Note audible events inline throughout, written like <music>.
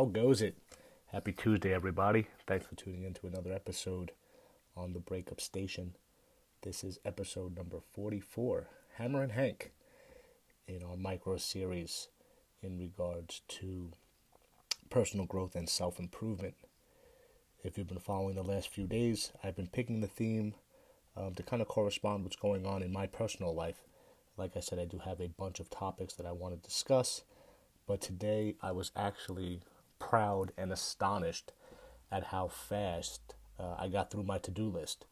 How goes it? Happy Tuesday, everybody. Thanks for tuning in to another episode on the Breakup Station. This is episode number 44, Hammer and Hank, in our micro series in regards to personal growth and self improvement. If you've been following the last few days, I've been picking the theme um, to kind of correspond what's going on in my personal life. Like I said, I do have a bunch of topics that I want to discuss, but today I was actually proud and astonished at how fast uh, I got through my to do list.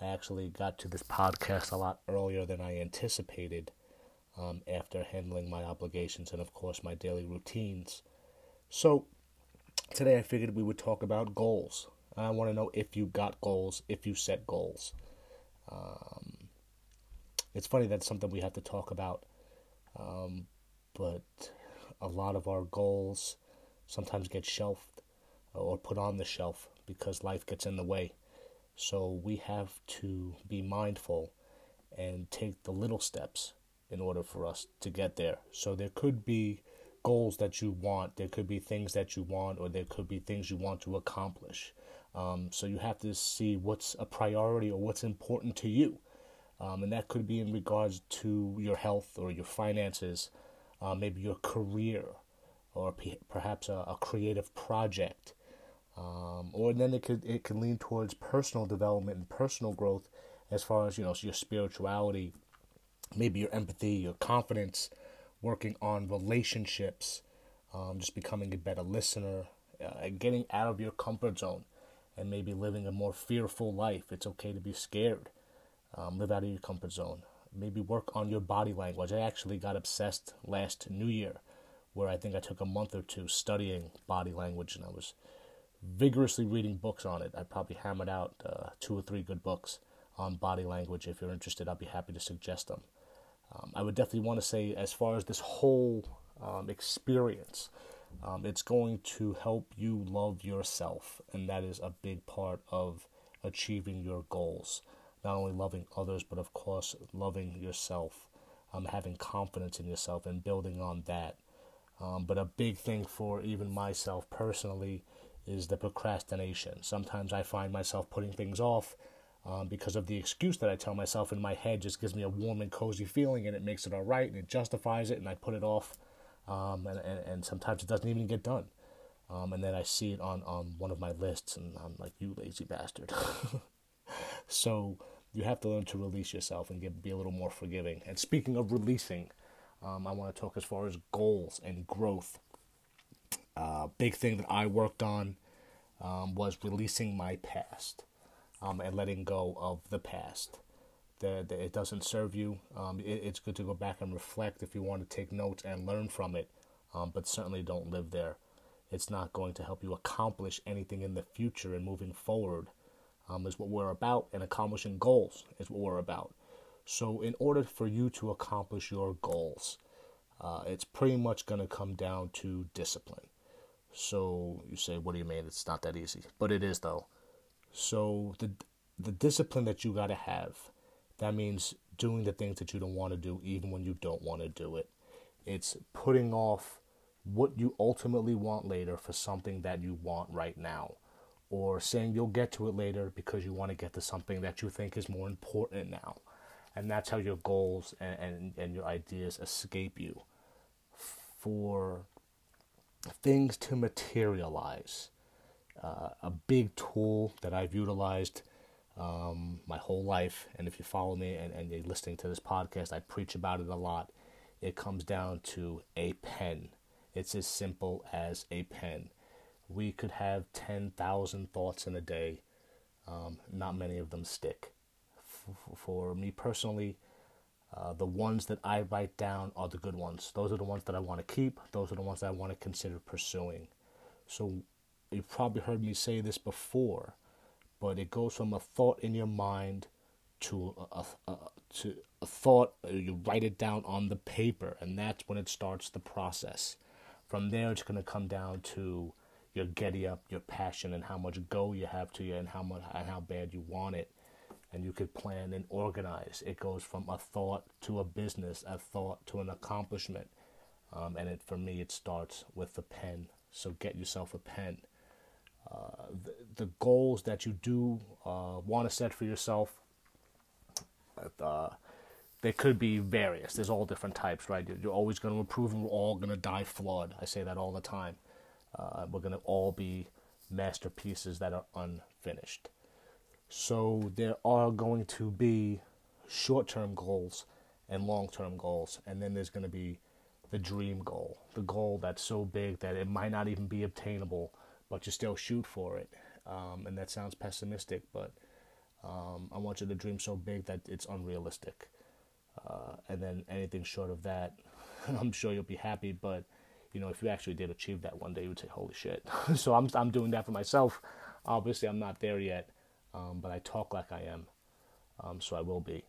I actually got to this podcast a lot earlier than I anticipated um, after handling my obligations and, of course, my daily routines. So, today I figured we would talk about goals. I want to know if you got goals, if you set goals. Um, it's funny that's something we have to talk about, um, but a lot of our goals sometimes get shelved or put on the shelf because life gets in the way. So we have to be mindful and take the little steps in order for us to get there. So there could be goals that you want, there could be things that you want, or there could be things you want to accomplish. Um, so you have to see what's a priority or what's important to you. Um, and that could be in regards to your health or your finances, uh, maybe your career, or p- perhaps a, a, creative project. Um, or then it could it can lean towards personal development and personal growth, as far as you know your spirituality, maybe your empathy, your confidence, working on relationships, um, just becoming a better listener, uh, getting out of your comfort zone, and maybe living a more fearful life. It's okay to be scared. Um, live out of your comfort zone. Maybe work on your body language. I actually got obsessed last New Year, where I think I took a month or two studying body language, and I was vigorously reading books on it. I probably hammered out uh, two or three good books on body language. If you're interested, I'll be happy to suggest them. Um, I would definitely want to say, as far as this whole um, experience, um, it's going to help you love yourself, and that is a big part of achieving your goals. Not only loving others, but of course, loving yourself, um, having confidence in yourself, and building on that. Um, but a big thing for even myself personally is the procrastination. Sometimes I find myself putting things off um, because of the excuse that I tell myself in my head just gives me a warm and cozy feeling and it makes it all right and it justifies it and I put it off um, and, and, and sometimes it doesn't even get done. Um, and then I see it on, on one of my lists and I'm like, you lazy bastard. <laughs> so you have to learn to release yourself and get, be a little more forgiving. And speaking of releasing, um, I want to talk as far as goals and growth. Uh, big thing that I worked on um, was releasing my past um, and letting go of the past. That it doesn't serve you. Um, it, it's good to go back and reflect if you want to take notes and learn from it, um, but certainly don't live there. It's not going to help you accomplish anything in the future and moving forward. Um, is what we're about, and accomplishing goals is what we're about. So, in order for you to accomplish your goals, uh, it's pretty much going to come down to discipline. So, you say, what do you mean? It's not that easy. But it is, though. So the the discipline that you got to have, that means doing the things that you don't want to do even when you don't want to do it. It's putting off what you ultimately want later for something that you want right now or saying you'll get to it later because you want to get to something that you think is more important now. And that's how your goals and, and, and your ideas escape you. For things to materialize, uh, a big tool that I've utilized um, my whole life. And if you follow me and, and you're listening to this podcast, I preach about it a lot. It comes down to a pen. It's as simple as a pen. We could have 10,000 thoughts in a day, um, not many of them stick. For me personally, uh, the ones that I write down are the good ones. Those are the ones that I want to keep. Those are the ones that I want to consider pursuing. So you've probably heard me say this before, but it goes from a thought in your mind to a, a, to a thought. Uh, you write it down on the paper, and that's when it starts the process. From there, it's going to come down to your getty up, your passion, and how much go you have to you, and how much and how bad you want it. And you could plan and organize. It goes from a thought to a business, a thought to an accomplishment. Um, and it, for me, it starts with the pen So get yourself a pen. Uh, the, the, goals that you do uh, want to set for yourself, uh, they could be various. There's all different types, right? You're, always going to improve, and we're all going to die flawed. I say that all the time. Uh, we're going to all be masterpieces that are unfinished. So there are going to be short term goals and long term goals, and then there's going to be the dream goal, the goal that's so big that it might not even be obtainable, but you still shoot for it. Um, and that sounds pessimistic, but um, I want you to dream so big that it's unrealistic. Uh, and then anything short of that, <laughs> I'm sure you'll be happy. But you know, if you actually did achieve that one day, you would say, "Holy shit!" <laughs> so I'm I'm doing that for myself. Obviously, I'm not there yet, um, but I talk like I am, um, so I will be.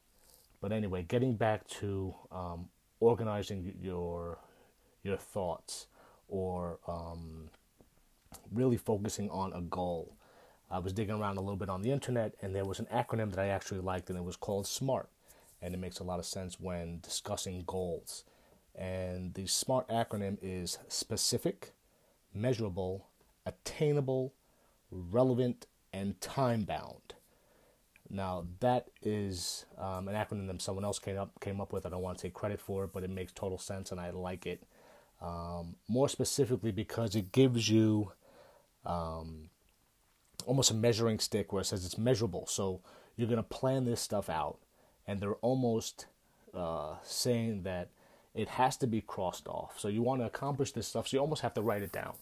But anyway, getting back to um, organizing your your thoughts or um, really focusing on a goal. I was digging around a little bit on the internet, and there was an acronym that I actually liked, and it was called SMART, and it makes a lot of sense when discussing goals. And the SMART acronym is specific, measurable, attainable, relevant, and time bound. Now that is um, an acronym that someone else came up came up with. I don't want to take credit for it, but it makes total sense, and I like it. Um, more specifically, because it gives you um, almost a measuring stick where it says it's measurable. So you're going to plan this stuff out, and they're almost uh, saying that it has to be crossed off. So you want to accomplish this stuff, so you almost have to write it down.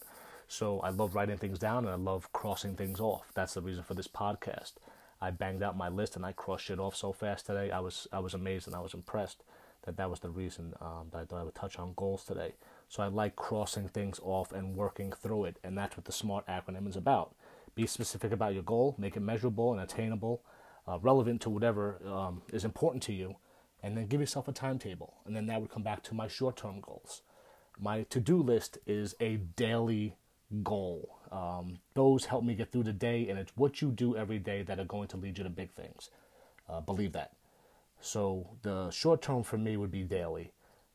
So I love writing things down, and I love crossing things off. That's the reason for this podcast. I banged out my list and I crossed it off so fast today. I was I was amazed and I was impressed that that was the reason um, that I thought I would touch on goals today. So I like crossing things off and working through it, and that's what the SMART acronym is about. Be specific about your goal, make it measurable and attainable, uh, relevant to whatever um, is important to you, and then give yourself a timetable. And then that would come back to my short-term goals. My to-do list is a daily goal. Um, those help me get through the day, and it's what you do every day that are going to lead you to big things. Uh, believe that. So the short term for me would be daily.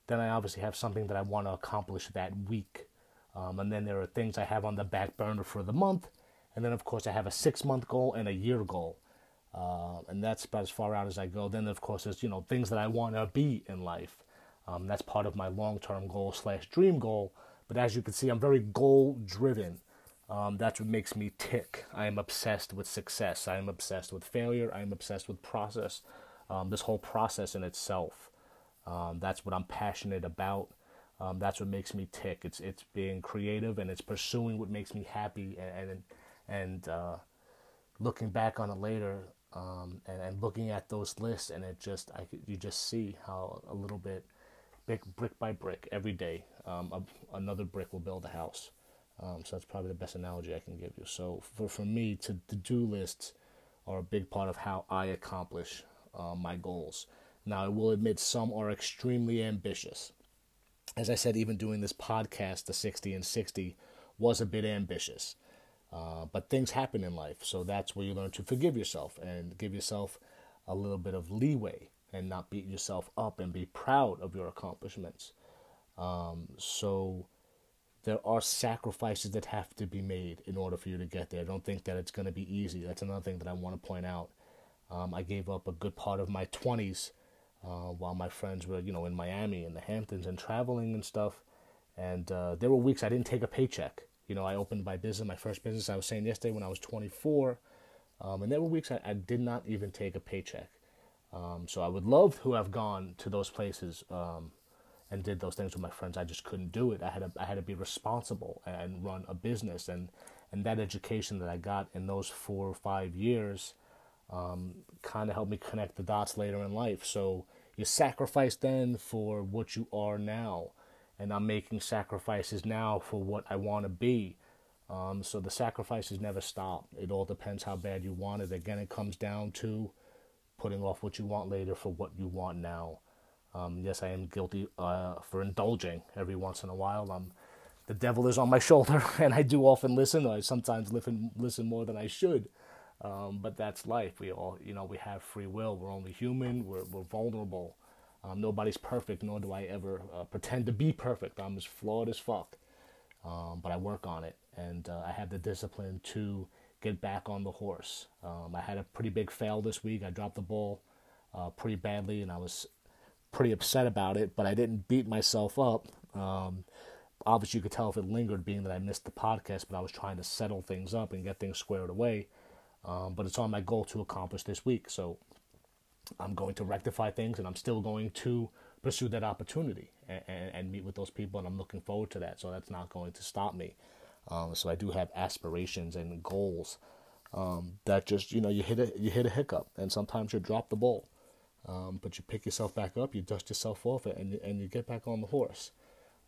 Then I obviously have something that I want to accomplish that week. Um, and then there are things I have on the back burner for the month. And then, of course, I have a six month goal and a year goal. Uh, and that's about as far out as I go. Then, of course, there's you know things that I want to be in life. Um, that's part of my long term goal slash dream goal. But as you can see, I'm very goal driven. Um, that's what makes me tick. I am obsessed with success. I am obsessed with failure. I am obsessed with process. Um, this whole process in itself. Um, that's what I'm passionate about. Um, that's what makes me tick. It's it's being creative and it's pursuing what makes me happy and and, and uh, looking back on it later um, and, and looking at those lists and it just I you just see how a little bit brick brick by brick every day um, a, another brick will build a house. Um, so that's probably the best analogy I can give you. So for, for me, to to-do lists are a big part of how I accomplish uh, my goals. Now, I will admit some are extremely ambitious. As I said, even doing this podcast, the 60 and 60, was a bit ambitious. Uh, but things happen in life, so that's where you learn to forgive yourself and give yourself a little bit of leeway and not beat yourself up and be proud of your accomplishments. Um, so there are sacrifices that have to be made in order for you to get there. Don't think that it's going to be easy. That's another thing that I want to point out. Um, I gave up a good part of my 20s uh, while my friends were, you know, in Miami and the Hamptons and traveling and stuff. And uh, there were weeks I didn't take a paycheck. You know, I opened my business, my first business, I was saying yesterday when I was 24. Um, and there were weeks I, I, did not even take a paycheck. Um, so I would love to have gone to those places um, and did those things with my friends. I just couldn't do it. I had to, I had to be responsible and run a business, and and that education that I got in those four or five years um, kind of helped me connect the dots later in life. So you sacrifice then for what you are now, and I'm making sacrifices now for what I want to be. Um, so the sacrifices never stop. It all depends how bad you want it. Again, it comes down to putting off what you want later for what you want now. Um, yes, I am guilty uh, for indulging every once in a while. Um, the devil is on my <laughs> shoulder, and I do often listen. I sometimes listen listen more than I should, um, but that's life. We all, you know, we have free will. We're only human. We're we're vulnerable. Um, nobody's perfect, nor do I ever uh, pretend to be perfect. I'm as flawed as fuck. um, but I work on it, and uh, I have the discipline to get back on the horse. Um, I had a pretty big fail this week. I dropped the ball uh, pretty badly, and I was pretty upset about it, but I didn't beat myself up. Um, obviously, you could tell if it lingered, being that I missed the podcast, but I was trying to settle things up and get things squared away. Um, but it's on my goal to accomplish this week. So I'm going to rectify things and I'm still going to pursue that opportunity and, and, and meet with those people. And I'm looking forward to that. So that's not going to stop me. Um, so I do have aspirations and goals um, that just, you know, you hit a, you hit a hiccup and sometimes you drop the ball. Um, but you pick yourself back up, you dust yourself off and and you get back on the horse.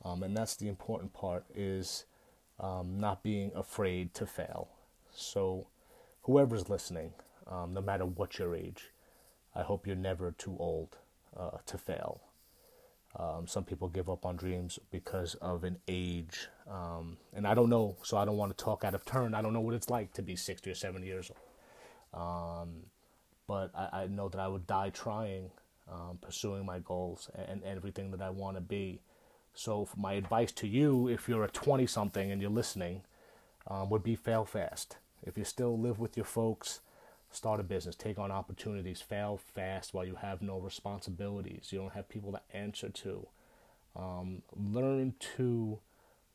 Um, and that's the important part is um, not being afraid to fail. So whoever's listening, um, no matter what your age, I hope you're never too old uh, to fail. Um, some people give up on dreams because of an age, um, and I don't know, so I don't want to talk out of turn. I don't know what it's like to be 60 or 70 years old. Um, but I, I, know that I would die trying, um, pursuing my goals and, and everything that I want to be. So, my advice to you, if you're a 20 something and you're listening, um, would be fail fast. If you still live with your folks, start a business, take on opportunities, fail fast while you have no responsibilities. You don't have people to answer to. Um, learn to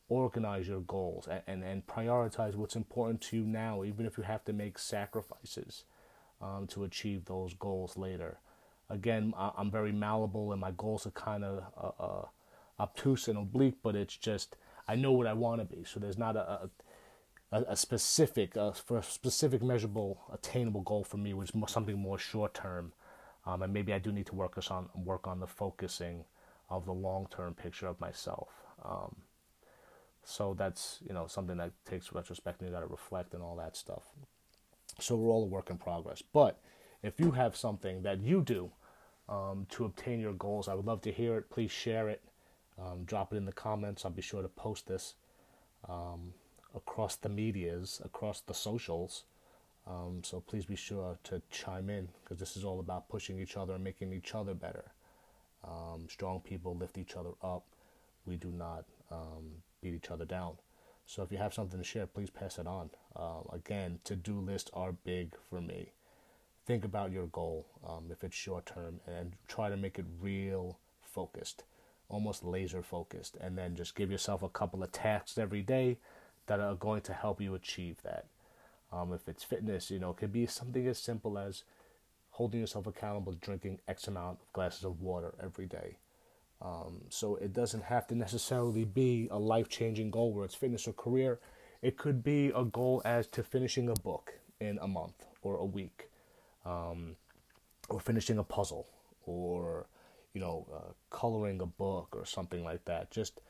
organize your goals and, and, and, prioritize what's important to you now, even if you have to make sacrifices um, to achieve those goals later. Again, I'm very malleable and my goals are kind of uh, uh, obtuse and oblique, but it's just I know what I want to be. So there's not a, a a, a specific, uh, for a specific, measurable, attainable goal for me was more, something more short term, um, and maybe I do need to work on work on the focusing of the long term picture of myself. Um, so that's you know something that takes retrospect and you got to reflect and all that stuff. So we're all a work in progress. But if you have something that you do um, to obtain your goals, I would love to hear it. Please share it. Um, drop it in the comments. I'll be sure to post this. Um, across the medias, across the socials. Um, so please be sure to chime in because this is all about pushing each other and making each other better. Um, strong people lift each other up. We do not um, beat each other down. So if you have something to share, please pass it on. Uh, again, to do lists are big for me. Think about your goal um, if it's short term and try to make it real focused, almost laser focused, and then just give yourself a couple of tasks every day that are going to help you achieve that. Um, if it's fitness, you know, it could be something as simple as holding yourself accountable, drinking X amount of glasses of water every day. Um, so it doesn't have to necessarily be a life changing goal where it's fitness or career. It could be a goal as to finishing a book in a month or a week, um, or finishing a puzzle, or you know, uh, coloring a book or something like that. Just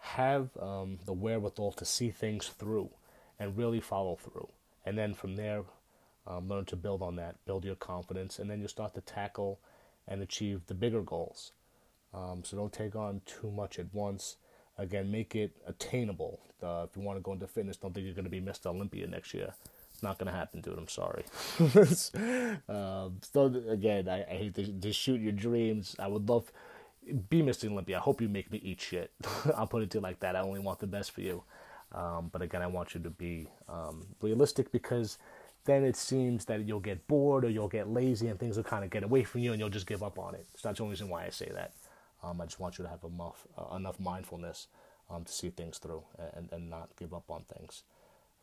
have um, the wherewithal to see things through and really follow through. And then from there, um, learn to build on that, build your confidence, and then you start to tackle and achieve the bigger goals. Um, so don't take on too much at once. Again, make it attainable. Uh, if you want to go into fitness, don't think you're going to be Mr. Olympia next year. It's not going to happen, dude. I'm sorry. <laughs> um, so again, I, I hate to, to shoot your dreams. I would love be Mr. Olympia. I hope you make me eat shit. <laughs> I'll put it to you like that. I only want the best for you. Um, but again, I want you to be um, realistic because then it seems that you'll get bored or you'll get lazy and things will kind of get away from you and you'll just give up on it. So that's the only reason why I say that. Um, I just want you to have enough, uh, enough mindfulness um, to see things through and, and not give up on things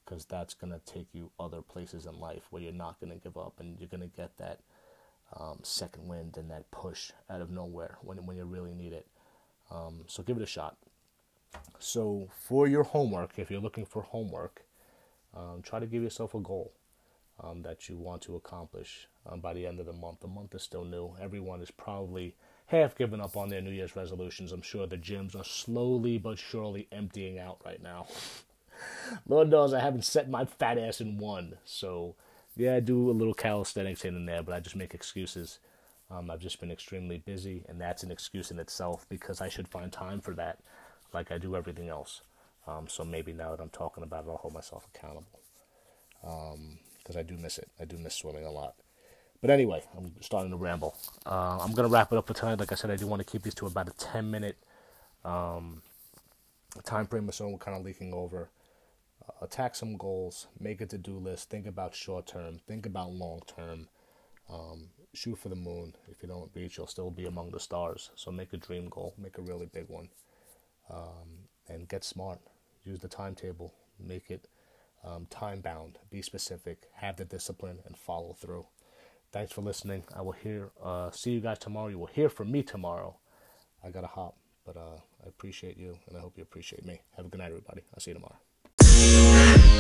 because that's going to take you other places in life where you're not going to give up and you're going to get that um, second wind and that push out of nowhere when, when you really need it. Um, so give it a shot. So for your homework, if you're looking for homework, um, try to give yourself a goal um, that you want to accomplish um, by the end of the month. The month is still new. Everyone is probably half given up on their New Year's resolutions. I'm sure the gyms are slowly but surely emptying out right now. <laughs> Lord knows I haven't set my fat ass in one. So yeah, I do a little calisthenics in and there, but I just make excuses. Um, I've just been extremely busy, and that's an excuse in itself because I should find time for that, like I do everything else. Um, so maybe now that I'm talking about it, I'll hold myself accountable because um, I do miss it. I do miss swimming a lot. But anyway, I'm starting to ramble. Uh, I'm gonna wrap it up for tonight. Like I said, I do want to keep these to about a 10 minute um, time frame so, we're kind of leaking over. Attack some goals, make a to do list, think about short term, think about long term. Um, shoot for the moon. If you don't reach, you'll still be among the stars. So make a dream goal, make a really big one, um, and get smart. Use the timetable, make it um, time bound, be specific, have the discipline, and follow through. Thanks for listening. I will hear, uh, see you guys tomorrow. You will hear from me tomorrow. I got to hop, but uh, I appreciate you, and I hope you appreciate me. Have a good night, everybody. I'll see you tomorrow.